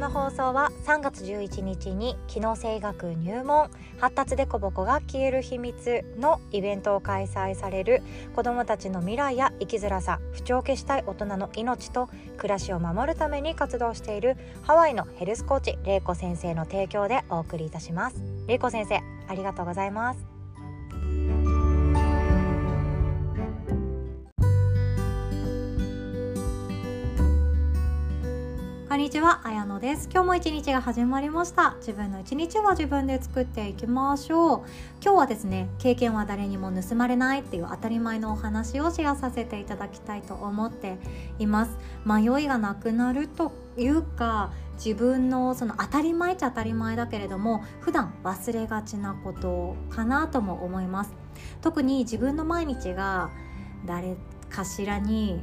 の放送は3月11日に機能性学入門発達でこぼこが消える秘密のイベントを開催される子どもたちの未来や生きづらさ不調を消したい大人の命と暮らしを守るために活動しているハワイのヘルスコーチ玲子先生の提供でお送りいたします。玲子先生ありがとうございます。こんにちは、あやのです。今日も一日が始まりました。自分の一日は自分で作っていきましょう。今日はですね経験は誰にも盗まれないっていう当たり前のお話をシェアさせていただきたいと思っています。迷いがなくなるというか自分のその当たり前っちゃ当たり前だけれども普段忘れがちなことかなとも思います。特に自分の毎日が誰かしらに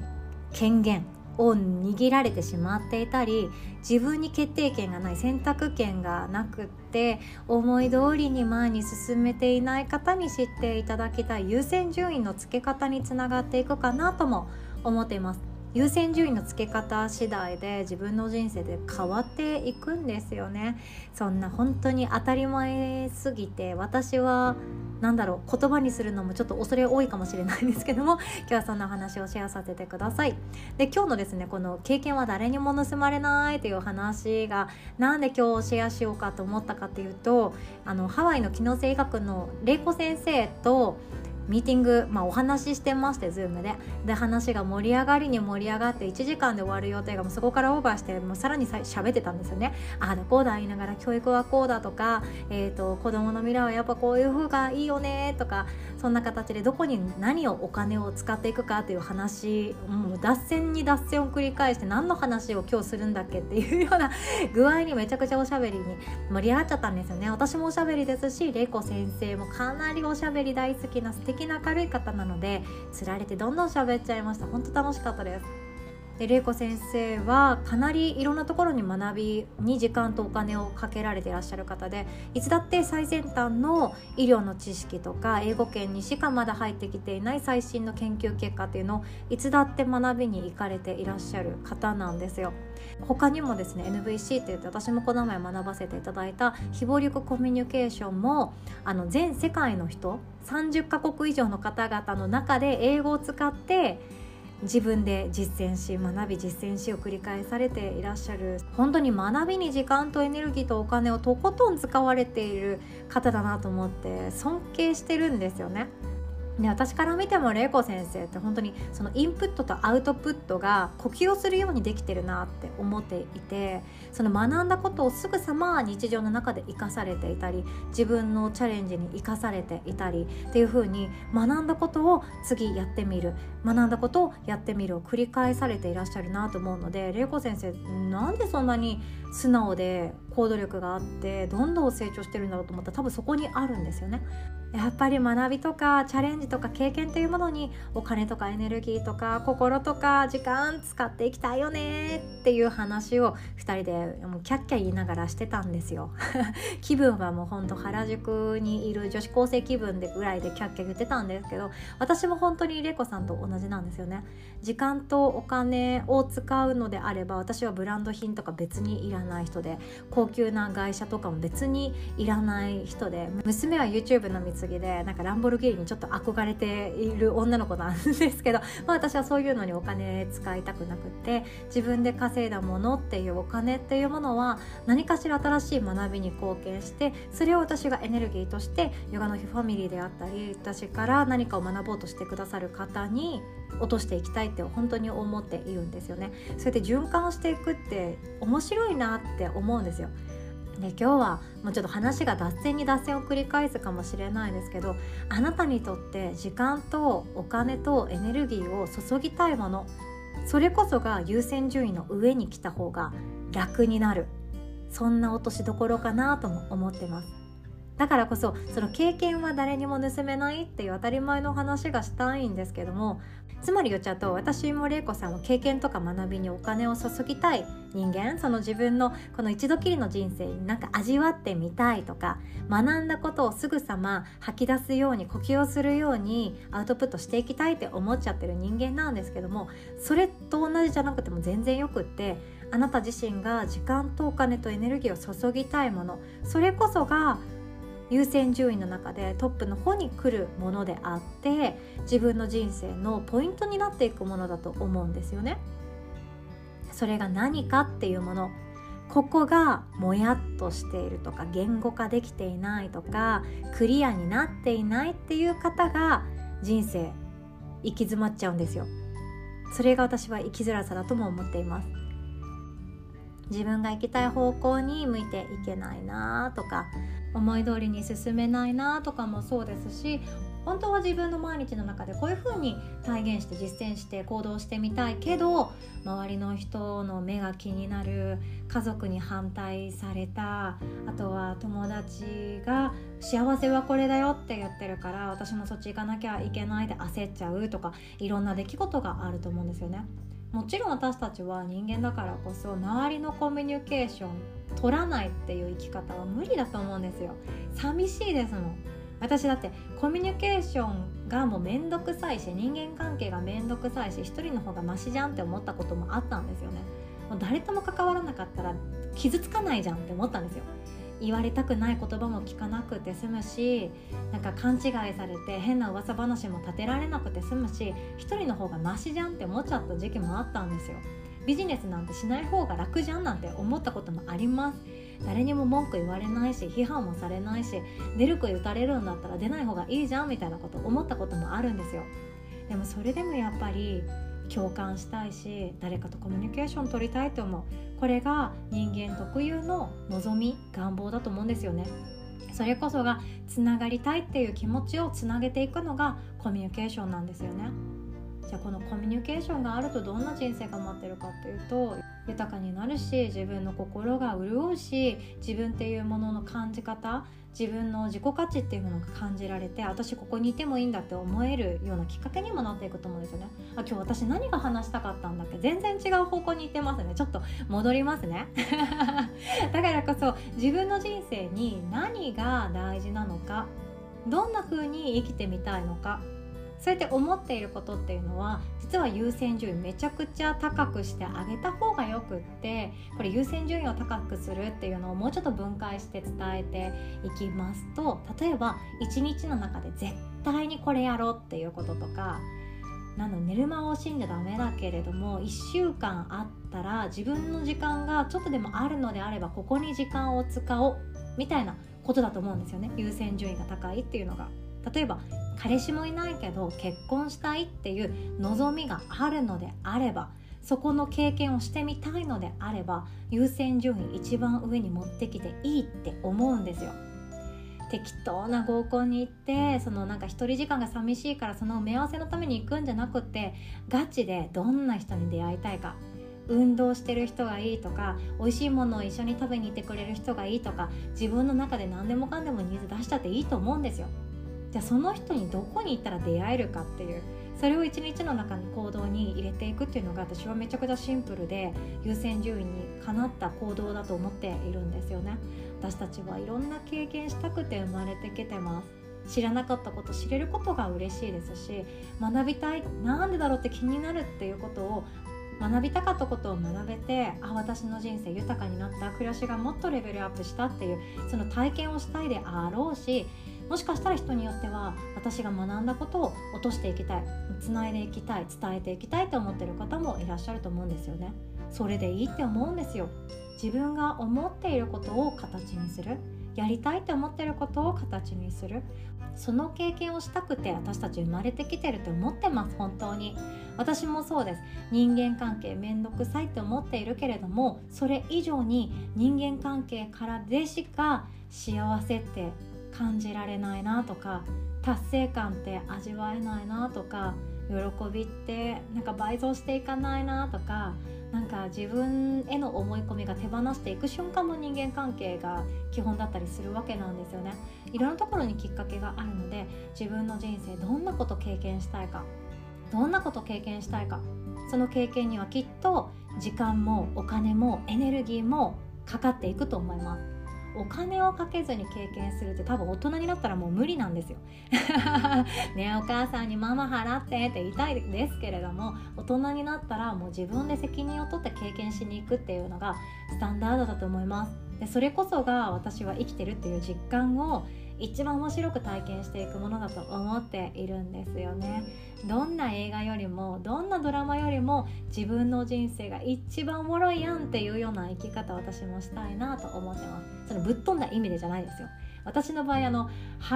権限を握られてしまっていたり自分に決定権がない選択権がなくって思い通りに前に進めていない方に知っていただきたい優先順位のつけ方につながっていくかなとも思っています。優先順位のつけ方次第で自分の人生で変わっていくんですよねそんな本当に当たり前すぎて私はなんだろう言葉にするのもちょっと恐れ多いかもしれないんですけども 今日はそんな話をシェアさせてください。で今日のですねこの経験は誰にも盗まれないという話がなんで今日シェアしようかと思ったかっていうとあのハワイの機能性医学の玲子先生とミーティング、まあ、お話ししてまして Zoom で。で話が盛り上がりに盛り上がって1時間で終わる予定がもうそこからオーバーしてもうさらにさ喋ってたんですよね。ああだこうだ言いながら教育はこうだとか、えーと、子どもの未来はやっぱこういう風がいいよねとかそんな形でどこに何をお金を使っていくかっていう話もう脱線に脱線を繰り返して何の話を今日するんだっけっていうような具合にめちゃくちゃおしゃべりに盛り上がっちゃったんですよね。私もおしゃべりですし玲子先生もかなりおしゃべり大好きな素敵的な明るい方なのでつられてどんどん喋っちゃいました。本当楽しかったです。で玲子先生はかなりいろんなところに学びに時間とお金をかけられていらっしゃる方でいつだって最先端の医療の知識とか英語圏にしかまだ入ってきていない最新の研究結果っていうのをいつだって学びに行かれていらっしゃる方なんですよ。他にもですね NVC って言って私もこの前学ばせていただいた非暴力コミュニケーションもあの全世界の人30カ国以上の方々の中で英語を使って自分で実践し学び実践しを繰り返されていらっしゃる本当に学びに時間とエネルギーとお金をとことん使われている方だなと思って尊敬してるんですよね。で私から見ても玲子先生って本当にそのインプットとアウトプットが呼吸をするようにできてるなって思っていてその学んだことをすぐさま日常の中で生かされていたり自分のチャレンジに生かされていたりっていう風に学んだことを次やってみる学んだことをやってみるを繰り返されていらっしゃるなと思うので玲子先生なんでそんなに素直で行動力があってどんどん成長してるんだろうと思ったら多分そこにあるんですよね。やっぱり学びとかチャレンジとか経験というものにお金とかエネルギーとか心とか時間使っていきたいよねっていう話を2人でもうキャッキャ言いながらしてたんですよ 気分はもうほんと原宿にいる女子高生気分でぐらいでキャッキャ言ってたんですけど私も本当に玲子さんと同じなんですよね時間とお金を使うのであれば私はブランド品とか別にいらない人で高級な外車とかも別にいらない人で娘は YouTube の見次でなんかランボルギーニにちょっと憧れている女の子なんですけど、まあ、私はそういうのにお金使いたくなくて自分で稼いだものっていうお金っていうものは何かしら新しい学びに貢献してそれを私がエネルギーとしてヨガの日ファミリーであったり私から何かを学ぼうとしてくださる方に落としていきたいって本当に思っているんですよね。それで循環していくって面白いなって思うんですよ。で今日はもうちょっと話が脱線に脱線を繰り返すかもしれないですけどあなたにとって時間とお金とエネルギーを注ぎたいものそれこそが優先順位の上に来た方が楽になる。そんな落としどころかなとも思ってます。だからこそその経験は誰にも盗めないっていう当たり前の話がしたいんですけどもつまり言っちゃうと私も玲子さんは経験とか学びにお金を注ぎたい人間その自分のこの一度きりの人生になんか味わってみたいとか学んだことをすぐさま吐き出すように呼吸をするようにアウトプットしていきたいって思っちゃってる人間なんですけどもそれと同じじゃなくても全然よくってあなた自身が時間とお金とエネルギーを注ぎたいものそれこそが優先順位の中でトップの方に来るものであって自分の人生のポイントになっていくものだと思うんですよね。それが何かっていうものここがもやっとしているとか言語化できていないとかクリアになっていないっていう方が人生行き詰まっちゃうんですよ。それが私は生きづらさだとも思っています。自分が行きたい方向に向いていけないなとか思い通りに進めないなとかもそうですし本当は自分の毎日の中でこういう風に体現して実践して行動してみたいけど周りの人の目が気になる家族に反対されたあとは友達が幸せはこれだよって言ってるから私もそっち行かなきゃいけないで焦っちゃうとかいろんな出来事があると思うんですよね。もちろん私たちは人間だからこそ周りのコミュニケーション取らないっていう生き方は無理だと思うんですよ。寂しいですもん。私だってコミュニケーションがもうめんどくさいし人間関係がめんどくさいし一人の方がマシじゃんって思ったこともあったんですよね。もう誰とも関わらなかったら傷つかないじゃんって思ったんですよ。言われたくない言葉も聞かなくて済むしなんか勘違いされて変な噂話も立てられなくて済むし一人の方がマシじゃんって思っちゃった時期もあったんですよ。ビジネスなんてしない方が楽じゃんなんて思ったこともあります。誰にも文句言われないし批判もされないし出る杭打たれるんだったら出ない方がいいじゃんみたいなこと思ったこともあるんですよ。でもそれでもやっぱり共感したいし誰かとコミュニケーション取りたいと思う。これが人間特有の望み願望だと思うんですよね。それこそがつながりたいっていう気持ちをつなげていくのがコミュニケーションなんですよね。じゃあこのコミュニケーションがあるとどんな人生が待ってるかっていうと豊かになるし自分の心が潤うし自分っていうものの感じ方自分の自己価値っていうものが感じられて私ここにいてもいいんだって思えるようなきっかけにもなっていくと思うんですよね。あ今日私何が話したかったんだっけ？全然違う方向に行ってますね。ちょっと戻りますね。だからこそ自分の人生に何が大事なのかどんな風に生きてみたいのかそうやって思っていることっていうのは実は優先順位めちゃくちゃ高くしてあげた方がよくってこれ優先順位を高くするっていうのをもうちょっと分解して伝えていきますと例えば一日の中で絶対にこれやろうっていうこととかなの寝る間を惜しんじゃダメだけれども1週間あったら自分の時間がちょっとでもあるのであればここに時間を使おうみたいなことだと思うんですよね優先順位が高いっていうのが。例えば彼氏もいないけど結婚したいっていう望みがあるのであればそこの経験をしてみたいのであれば優先順位一番上に持ってきていいって思うんですよ。適当な合コンに行ってそのなんか一人時間が寂しいからその埋め合わせのために行くんじゃなくってガチでどんな人に出会いたいか運動してる人がいいとか美味しいものを一緒に食べに行ってくれる人がいいとか自分の中で何でもかんでもニーズ出しちゃっていいと思うんですよじゃあその人にどこに行ったら出会えるかっていうそれを一日の中に行動に入れていくっていうのが私はめちゃくちゃシンプルで優先順位にかなった行動だと思っているんですよね。私たちはいろんな経験したくて生まれてきてます。知らなかったこと知れることが嬉しいですし学びたいなんでだろうって気になるっていうことを学びたかったことを学べてあ私の人生豊かになった。暮らしがもっとレベルアップしたっていうその体験をしたいであろうしもしかしたら人によっては私が学んだことを落としていきたいつないでいきたい伝えていきたいと思ってる方もいらっしゃると思うんですよね。それでいいって思うんですよ。自分が思っていることを形にする。やりたいって思ってることを形にする。その経験をしたくて私たち生まれてきてると思ってます。本当に。私もそうです。人間関係めんどくさいって思っているけれどもそれ以上に人間関係からでしか幸せって感じられないなとか達成感って味わえないなとか喜びってなんか倍増していかないなとかなんか自分への思い込みが手放していく瞬間も人間関係が基本だったりするわけなんですよね。いろんなところにきっかけがあるので自分の人生どんなこと経験したいかどんなこと経験したいかその経験にはきっと時間もお金もエネルギーもかかっていくと思います。お金をかけずに経験するって多分大人になったらもう無理なんですよ。ねお母さんにママ払ってって言いたいですけれども大人になったらもう自分で責任を取って経験しに行くっていうのがスタンダードだと思います。でそれこそが私は生きてるっていう実感を一番面白く体験していくものだと思っているんですよね。どんな映画よりもどんなドラマよりも自分の人生が一番おもろいやんっていうような生き方私もしたいなと思ってます。そのぶっ飛んだ意味でじゃないですよ。私の場合あの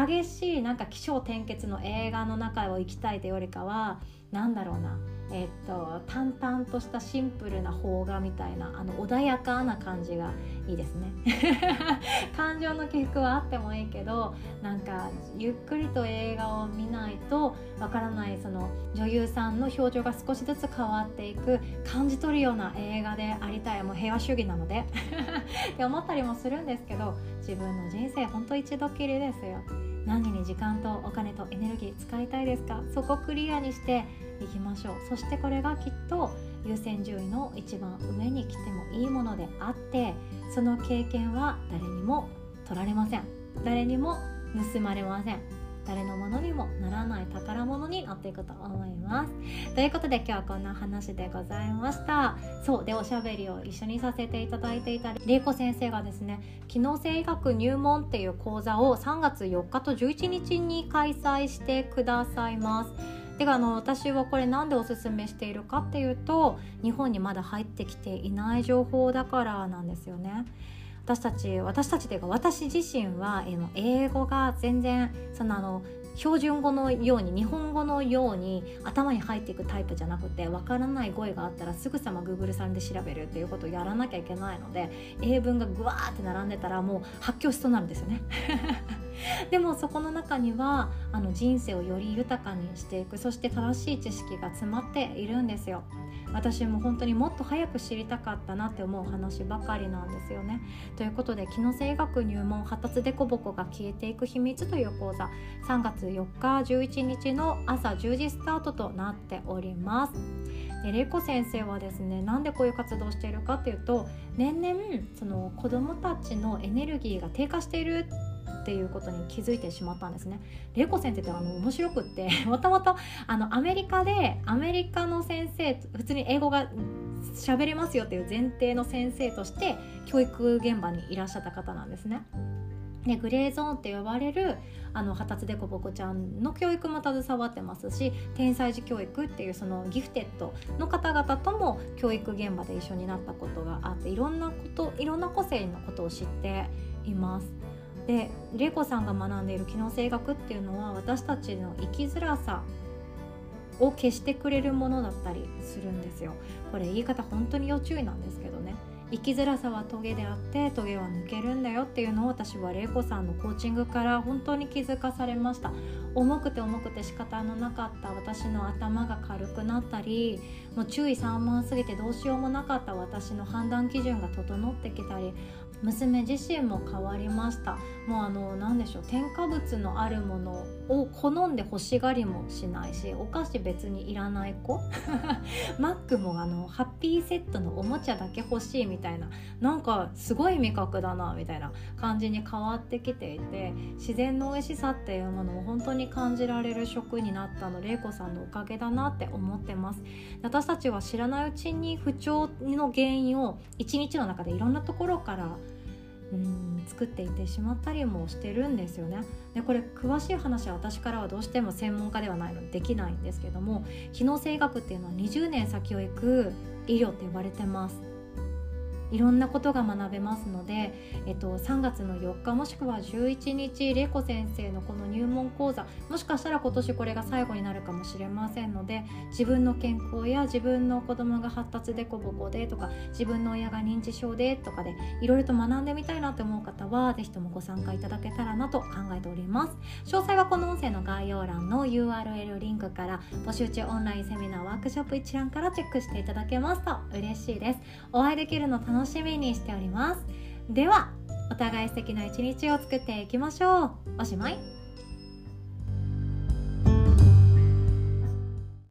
激しいなんか起承転結の映画の中を行きたいというよりかは何だろうなえっと淡々としたシンプルな邦画みたいなあの穏やかな感じがいいですね。感情の起伏はあってもいいけどなんかゆっくりと映画を見ないとわからないその女優さんの表情が少しずつ変わっていく感じ取るような映画でありたい。もう平和主義なので。って思ったりもするんですけど自分の人生ほんと一度きりですよ。何に時間とお金とエネルギー使いたいですか？そこクリアにしていきましょう。そしてこれがきっと優先順位の一番上に来てもいいものであってその経験は誰にも取られません。誰にも盗まれません。誰のものにもならない宝物になっていくと思います。ということで今日はこんな話でございました。そうでおしゃべりを一緒にさせていただいていた玲子先生がですね機能性医学入門っていう講座を3月4日と11日に開催してくださいます。であの私はこれ何でおすすめしているかっていうと日本にまだ入ってきていない情報だからなんですよね。私たち私たちというか私自身は英語が全然そのあの標準語のように日本語のように頭に入っていくタイプじゃなくてわからない語彙があったらすぐさま Google さんで調べるっていうことをやらなきゃいけないので英文がぐわーって並んでたらもう発狂しそうなんですよねでもそこの中にはあの人生をより豊かにしていくそして正しい知識が詰まっているんですよ私も本当にもっと早く知りたかったなって思う話ばかりなんですよね。ということで気の性学入門発達でこぼこが消えていく秘密という講座3月4日11日の朝10時スタートとなっております。で玲子先生はですねなんでこういう活動をしているかっていうと年々その子どもたちのエネルギーが低下しているっていうことに気づいてしまったんですね。玲子先生ってあの面白くって もともとアメリカでアメリカの先生普通に英語が喋れますよっていう前提の先生として教育現場にいらっしゃった方なんですね。でグレーゾーンって呼ばれるあの発達でこぼこちゃんの教育も携わってますし天才児教育っていうそのギフテッドの方々とも教育現場で一緒になったことがあっていろんなこといろんな個性のことを知っています。で玲子さんが学んでいる機能性学っていうのは私たちの生きづらさを消してくれるものだったりするんですよ。これ言い方本当に要注意なんですけどね。生きづらさはトゲであってトゲは抜けるんだよっていうのを私は玲子さんのコーチングから本当に気づかされました。重くて重くて仕方のなかった私の頭が軽くなったりもう注意散漫すぎてどうしようもなかった私の判断基準が整ってきたり娘自身も変わりました。もうあの何でしょう添加物のあるものを好んで欲しがりもしないしお菓子別にいらない子 マックもあのハッピーセットのおもちゃだけ欲しいみたいななんかすごい味覚だなみたいな感じに変わってきていて自然の美味しさっていうものを本当にに感じられる食になったの玲子さんのおかげだなって思ってます私たちは知らないうちに不調の原因を一日の中でいろんなところからうん作っていてしまったりもしてるんですよね。でこれ詳しい話は私からはどうしても専門家ではないのでできないんですけども機能性医学っていうのは20年先を行く医療って呼ばれてます。いろんなことが学べますので、えっと、3月の4日もしくは11日玲子先生のこの入門講座もしかしたら今年これが最後になるかもしれませんので自分の健康や自分の子供が発達でこぼこでとか自分の親が認知症でとかでいろいろと学んでみたいなと思う方は是非ともご参加いただけたらなと考えております。詳細はこの音声の概要欄の URL リンクから募集中オンラインセミナーワークショップ一覧からチェックしていただけますと嬉しいです。お会いできるの楽しみにしております。ではお互い素敵な一日を作っていきましょう。おしまい。